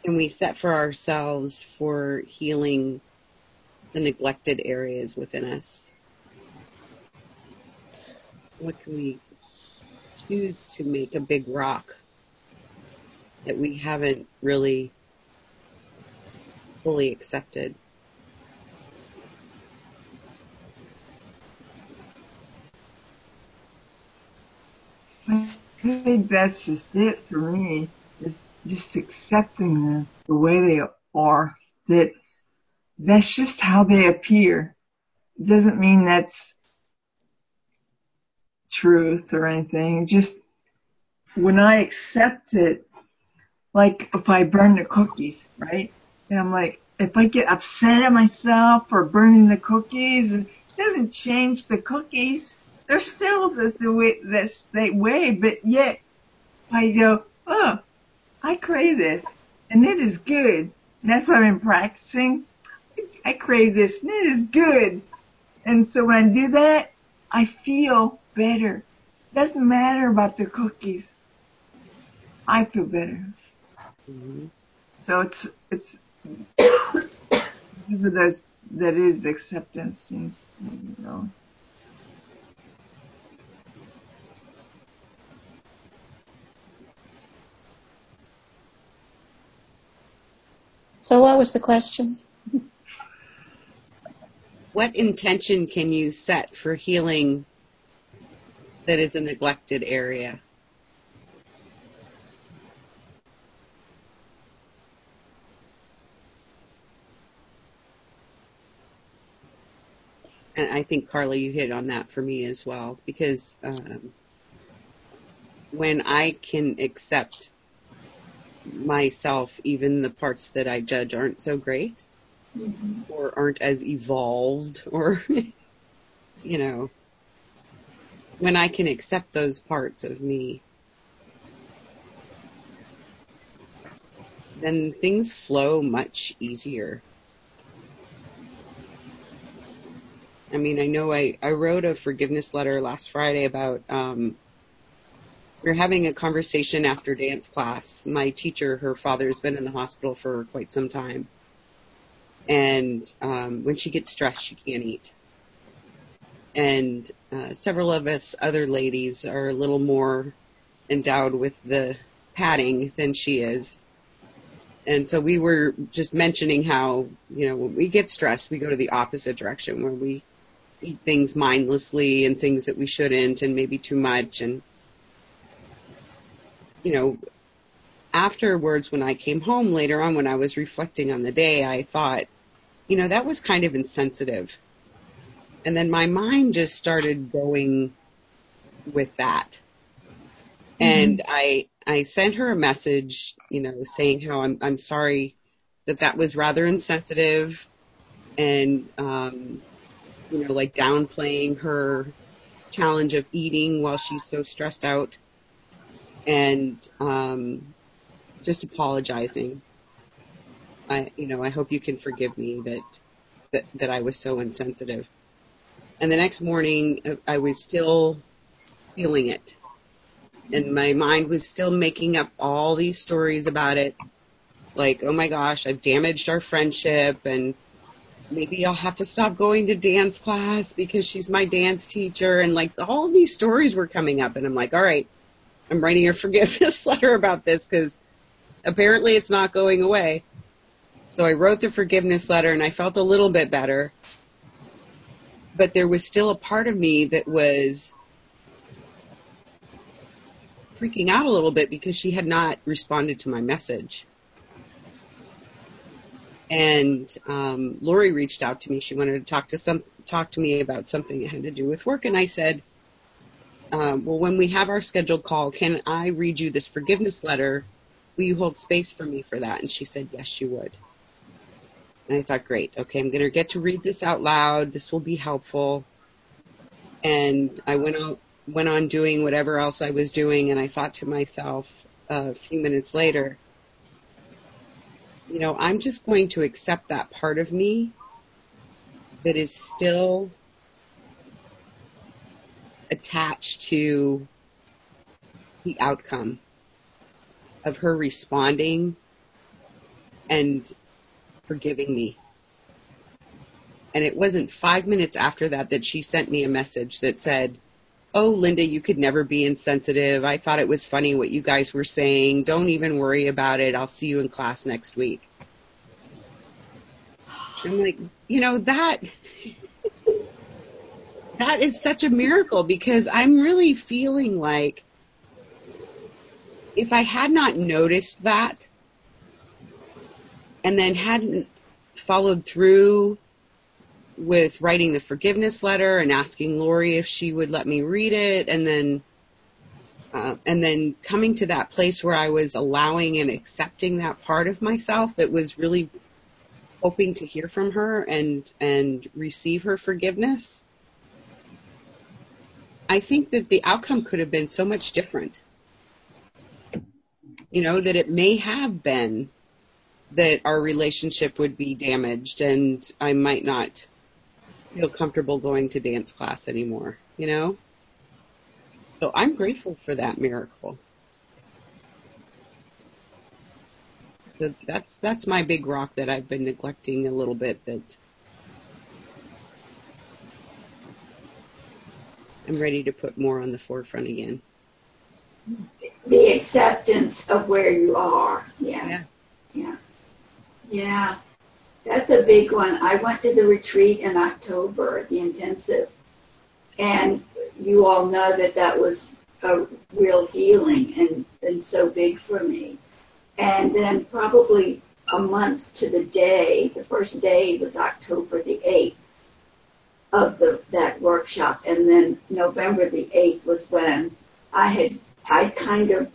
can we set for ourselves for healing the neglected areas within us? What can we choose to make a big rock that we haven't really fully accepted? I think that's just it for me. Is just accepting them the way they are. That that's just how they appear. It doesn't mean that's truth or anything. Just when I accept it, like if I burn the cookies, right? And I'm like, if I get upset at myself for burning the cookies, it doesn't change the cookies. They're still the, the way, this the way, but yet I go, oh, I crave this and it is good. And that's what I've been practicing. I crave this and it is good. And so when I do that, I feel better. Doesn't matter about the cookies. I feel better. Mm-hmm. So it's, it's, those, that is acceptance seems, you know. So what was the question? What intention can you set for healing that is a neglected area? And I think Carla, you hit on that for me as well, because um, when I can accept myself, even the parts that I judge aren't so great mm-hmm. or aren't as evolved or, you know, when I can accept those parts of me, then things flow much easier. I mean, I know I, I wrote a forgiveness letter last Friday about, um, we were having a conversation after dance class. My teacher, her father's been in the hospital for quite some time. And, um, when she gets stressed, she can't eat. And, uh, several of us other ladies are a little more endowed with the padding than she is. And so we were just mentioning how, you know, when we get stressed, we go to the opposite direction where we eat things mindlessly and things that we shouldn't and maybe too much. And, you know, afterwards, when I came home later on, when I was reflecting on the day, I thought, you know, that was kind of insensitive. And then my mind just started going with that. And I, I sent her a message, you know, saying how I'm, I'm sorry that that was rather insensitive and, um, you know, like downplaying her challenge of eating while she's so stressed out and, um, just apologizing. I, you know, I hope you can forgive me that, that, that I was so insensitive. And the next morning I was still feeling it and my mind was still making up all these stories about it. Like, oh my gosh, I've damaged our friendship and maybe I'll have to stop going to dance class because she's my dance teacher. And like all these stories were coming up and I'm like, all right, I'm writing a forgiveness letter about this because apparently it's not going away. So I wrote the forgiveness letter and I felt a little bit better. But there was still a part of me that was freaking out a little bit because she had not responded to my message. And um, Lori reached out to me. She wanted to talk to some talk to me about something that had to do with work, and I said, um, "Well, when we have our scheduled call, can I read you this forgiveness letter? Will you hold space for me for that?" And she said, "Yes, she would." And I thought, "Great, okay, I'm going to get to read this out loud. This will be helpful." And I went out went on doing whatever else I was doing, and I thought to myself a few minutes later, you know, I'm just going to accept that part of me that is still attached to the outcome of her responding and forgiving me. And it wasn't five minutes after that that she sent me a message that said, oh, Linda, you could never be insensitive. I thought it was funny what you guys were saying. Don't even worry about it. I'll see you in class next week. I'm like, you know, that, that is such a miracle because I'm really feeling like if I had not noticed that and then hadn't followed through with writing the forgiveness letter and asking Lori if she would let me read it and then uh, and then coming to that place where I was allowing and accepting that part of myself that was really hoping to hear from her and and receive her forgiveness I think that the outcome could have been so much different you know that it may have been that our relationship would be damaged and I might not feel comfortable going to dance class anymore, you know? So I'm grateful for that miracle. So that's that's my big rock that I've been neglecting a little bit that I'm ready to put more on the forefront again. The acceptance of where you are. Yes. Yeah. Yeah. yeah. That's a big one. I went to the retreat in October, the intensive, and you all know that that was a real healing and, and so big for me. And then probably a month to the day, the first day was October the 8th of the, that workshop. And then November the 8th was when I had, I kind of,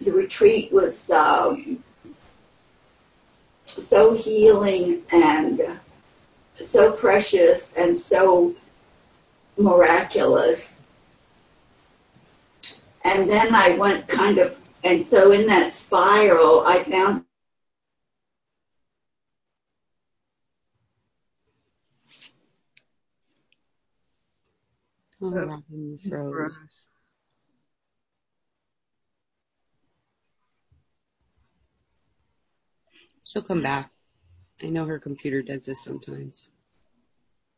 the retreat was um, so healing and so precious and so miraculous. And then I went kind of And so in that spiral, I found Oh, Robin, you froze. She'll come back. I know her computer does this sometimes.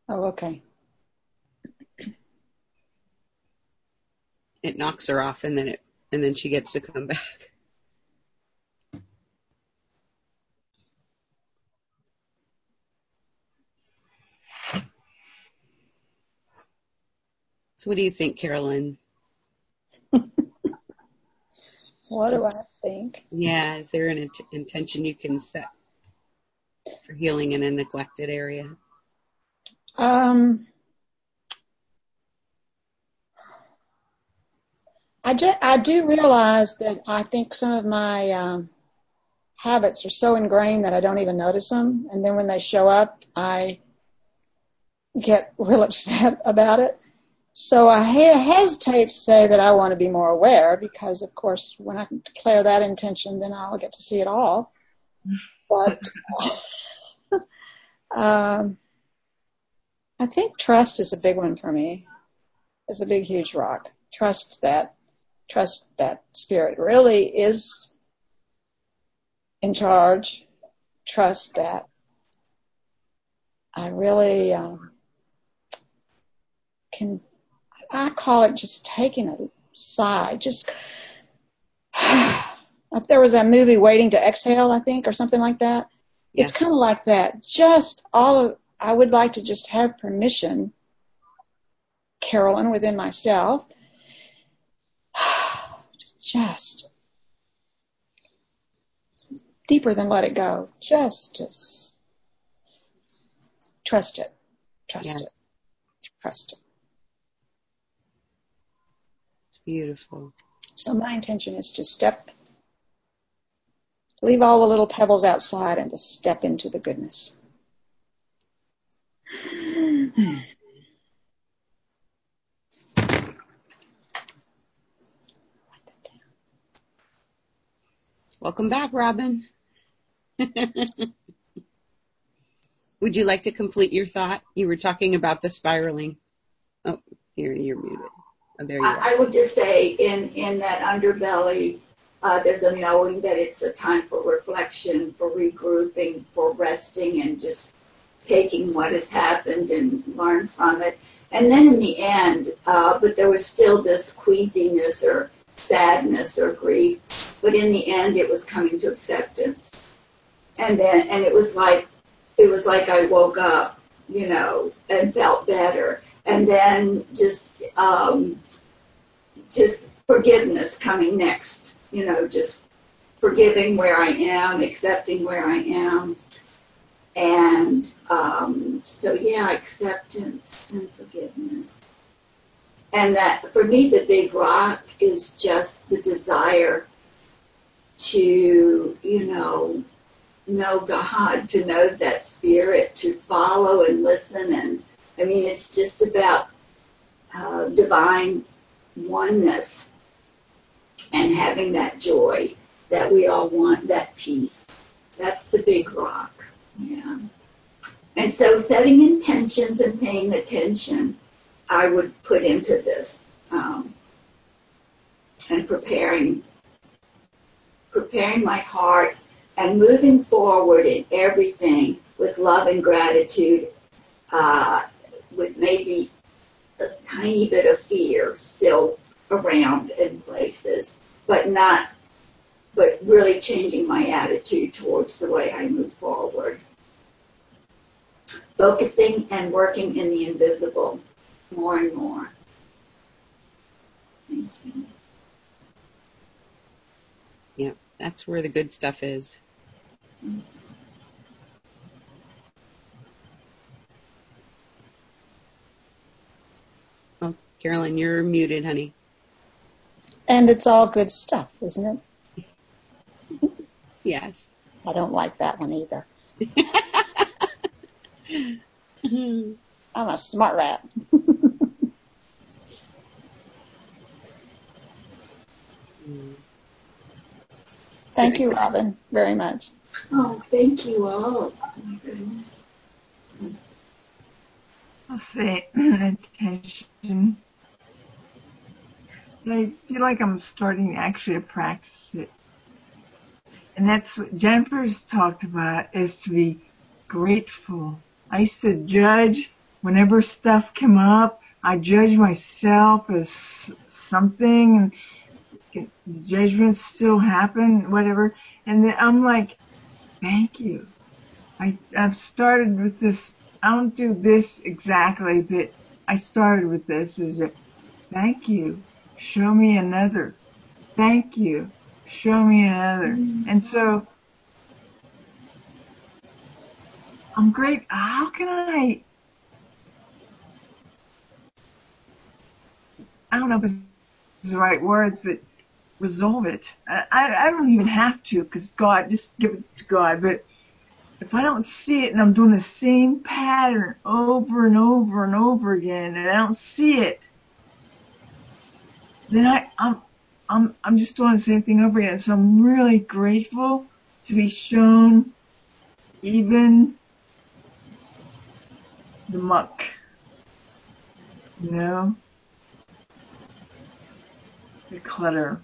Oh, okay. It knocks her off and then it and then she gets to come back. What do you think, Carolyn? What do I think? Yeah, is there an int- intention you can set for healing in a neglected area? Um, I, ju- I do realize that I think some of my um, habits are so ingrained that I don't even notice them. And then when they show up, I get real upset about it. So I hesitate to say that I want to be more aware because, of course, when I declare that intention, then I'll get to see it all. But um, I think trust is a big one for me. It's a big, huge rock. Trust that, trust that spirit really is in charge. Trust that I really um, can. I call it just taking a sigh. Just there was a movie Waiting to Exhale, I think, or something like that. It's kind of like that. Just all of. I would like to just have permission, Carolyn, within myself, just deeper than let it go. Just, just trust it. Trust Yeah. it. Trust it. It's beautiful. So my intention is to step, leave all the little pebbles outside and to step into the goodness. Welcome back, Robin. Would you like to complete your thought? You were talking about the spiraling. Oh, here you're muted. Oh, there you. I, I would just say in, in that underbelly, uh, there's a knowing that it's a time for reflection, for regrouping, for resting, and just taking what has happened and learn from it. And then in the end, uh, but there was still this queasiness or sadness or grief. But in the end, it was coming to acceptance. And then, and it was like, it was like I woke up, you know, and felt better. And then just, um, just forgiveness coming next, you know, just forgiving where I am, accepting where I am. And um, so, yeah, acceptance and forgiveness. And that for me, the big rock is just the desire to, you know, know God, to know that spirit, to follow and listen. And I mean, it's just about uh, divine oneness and having that joy that we all want, that peace. That's the big rock. Yeah. And so setting intentions and paying attention, I would put into this. Um, and preparing, preparing my heart and moving forward in everything with love and gratitude, uh, with maybe a tiny bit of fear still around in places, but not, but really changing my attitude towards the way I move forward. Focusing and working in the invisible more and more. Thank you. Yeah, that's where the good stuff is. Oh, Carolyn, you're muted, honey. And it's all good stuff, isn't it? Yes. I don't like that one either. I'm a smart rat. Thank you, Robin, very much. Oh, thank you all. Oh my goodness. I'll say attention. I feel like I'm starting actually to practice it. And that's what Jennifer's talked about is to be grateful. I used to judge whenever stuff came up. I judge myself as something and judgments still happen, whatever. And then I'm like, thank you. I, I've started with this. I don't do this exactly, but I started with this is thank you. Show me another. Thank you. Show me another. Mm. And so I'm great. How can I? I don't know if it's the right words, but resolve it. I, I don't even have to because God, just give it to God. But if I don't see it and I'm doing the same pattern over and over and over again and I don't see it, then I, I'm, I'm, I'm just doing the same thing over again. So I'm really grateful to be shown even the muck. You know? The clutter.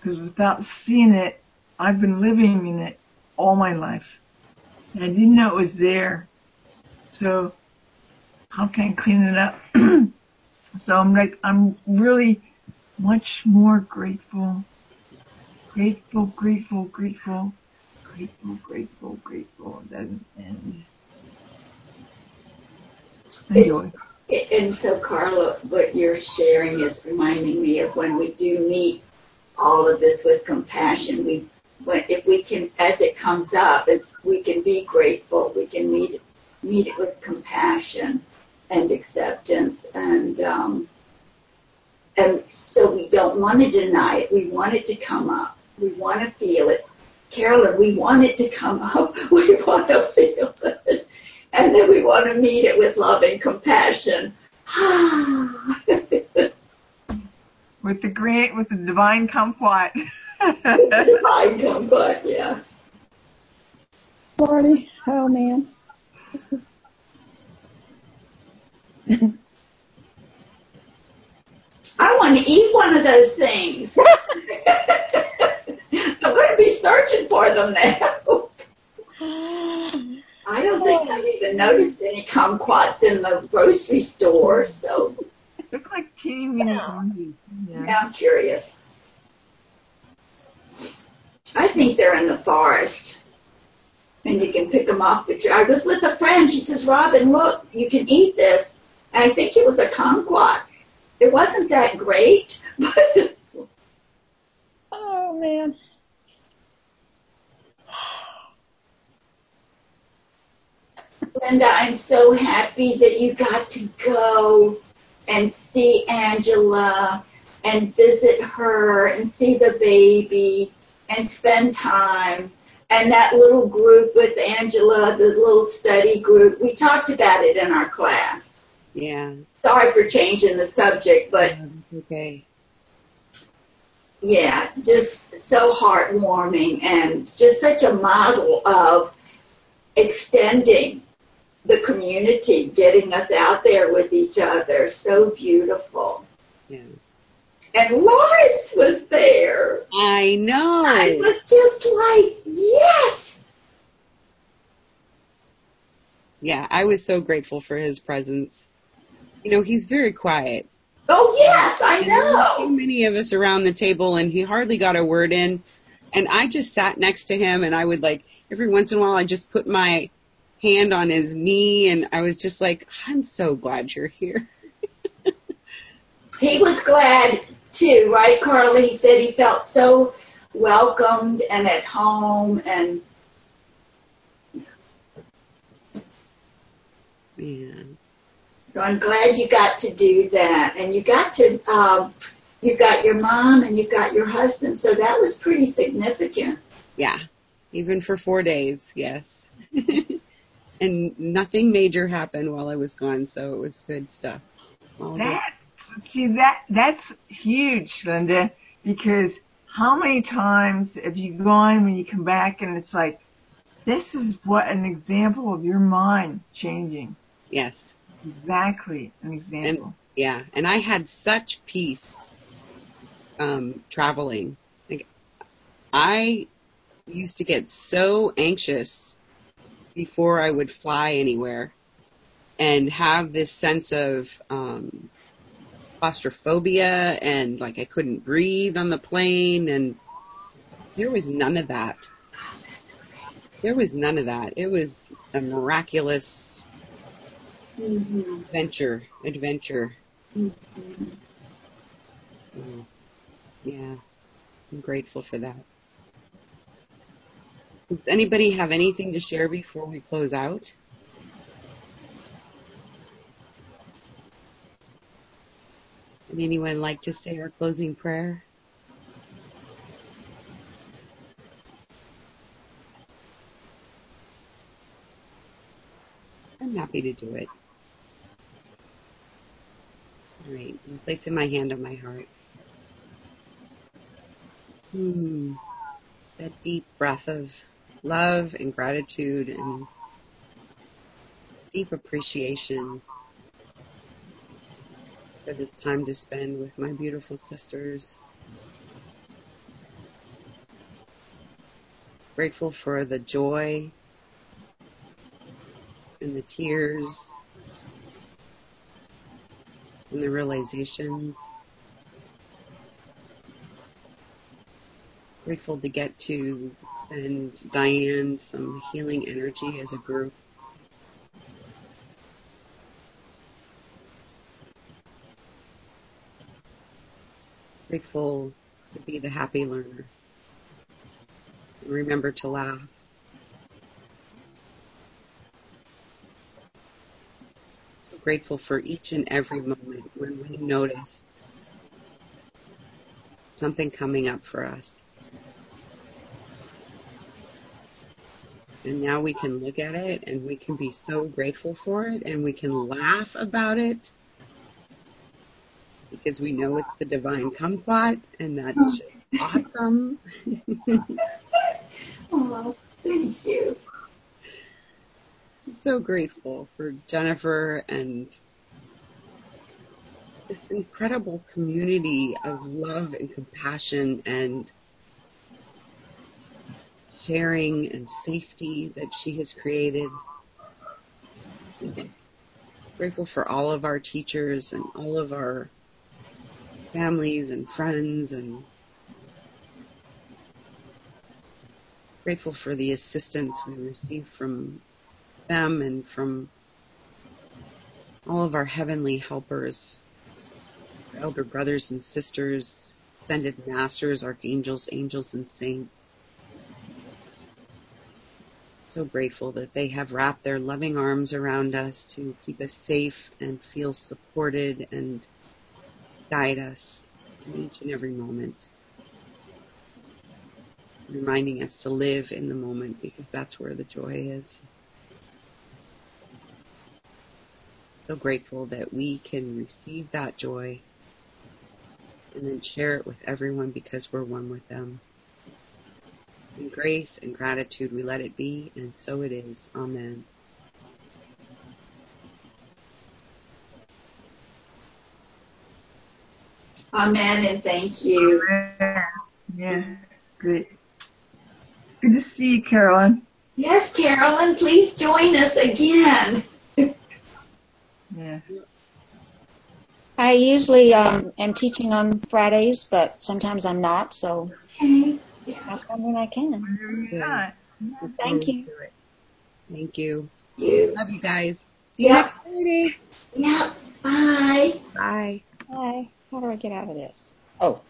Because without seeing it, I've been living in it all my life. And I didn't know it was there. So how can I clean it up? so I'm like, I'm really much more grateful. Grateful, grateful, grateful, grateful, grateful, grateful. And, and enjoy. And so, Carla, what you're sharing is reminding me of when we do meet all of this with compassion. We, when, if we can, as it comes up, if we can be grateful, we can meet meet it with compassion and acceptance, and um, and so we don't want to deny it. We want it to come up. We want to feel it. Carolyn, we want it to come up. We want to feel it. And then we want to meet it with love and compassion. with the great, with the divine kumquat. the divine kumquat, yeah. Marty, oh man. I want to eat one of those things. I'm going to be searching for them now. I don't think oh. I've even noticed any kumquats in the grocery store, so. Look like teeny mini yeah. Now I'm curious. I think they're in the forest. And you can pick them off the tree. I was with a friend. She says, Robin, look, you can eat this. And I think it was a kumquat. It wasn't that great, but. oh, man. Linda, I'm so happy that you got to go and see Angela and visit her and see the baby and spend time. And that little group with Angela, the little study group, we talked about it in our class. Yeah. Sorry for changing the subject, but. Okay. Yeah, just so heartwarming and just such a model of extending the community, getting us out there with each other. So beautiful. Yeah. And Lawrence was there. I know. I was just like, yes. Yeah, I was so grateful for his presence. You know, he's very quiet. Oh yes, I and know. There were so many of us around the table, and he hardly got a word in. And I just sat next to him, and I would like every once in a while, I just put my hand on his knee, and I was just like, I'm so glad you're here. he was glad too, right, Carly? He said he felt so welcomed and at home and Yeah. yeah. So I'm glad you got to do that, and you got to um, you got your mom and you got your husband, so that was pretty significant. Yeah, even for four days, yes. and nothing major happened while I was gone, so it was good stuff. All that see that that's huge, Linda. because how many times have you gone when you come back and it's like, this is what an example of your mind changing. Yes. Exactly an example. And yeah, and I had such peace um, traveling. Like I used to get so anxious before I would fly anywhere and have this sense of um, claustrophobia and like I couldn't breathe on the plane and there was none of that. There was none of that. It was a miraculous Mm-hmm. adventure, adventure. Mm-hmm. Mm. Yeah, I'm grateful for that. Does anybody have anything to share before we close out? Would anyone like to say our closing prayer? I'm happy to do it. All right, I'm placing my hand on my heart. Hmm. That deep breath of love and gratitude and deep appreciation for this time to spend with my beautiful sisters. Grateful for the joy and the tears and the realizations. Grateful to get to send Diane some healing energy as a group. Grateful to be the happy learner. Remember to laugh. Grateful for each and every moment when we notice something coming up for us. And now we can look at it and we can be so grateful for it and we can laugh about it because we know it's the divine kumquat and that's just awesome. Oh, thank you. So grateful for Jennifer and this incredible community of love and compassion and sharing and safety that she has created. Grateful for all of our teachers and all of our families and friends and grateful for the assistance we receive from them and from all of our heavenly helpers, elder brothers and sisters, ascended masters, archangels, angels, and saints. So grateful that they have wrapped their loving arms around us to keep us safe and feel supported and guide us in each and every moment. Reminding us to live in the moment because that's where the joy is. So grateful that we can receive that joy and then share it with everyone because we're one with them. In grace and gratitude we let it be, and so it is. Amen. Amen and thank you. Yeah, great. Good to see you, Carolyn. Yes, Carolyn, please join us again. Yes. I usually um, am teaching on Fridays, but sometimes I'm not, so Okay. I'll Yes, come when I can. Whenever you're Good. not. Look Thank you. Thank you. you. Love you guys. See you Yeah. next Friday. Yeah. Bye. Bye. Hi. How do I get out of this? Oh.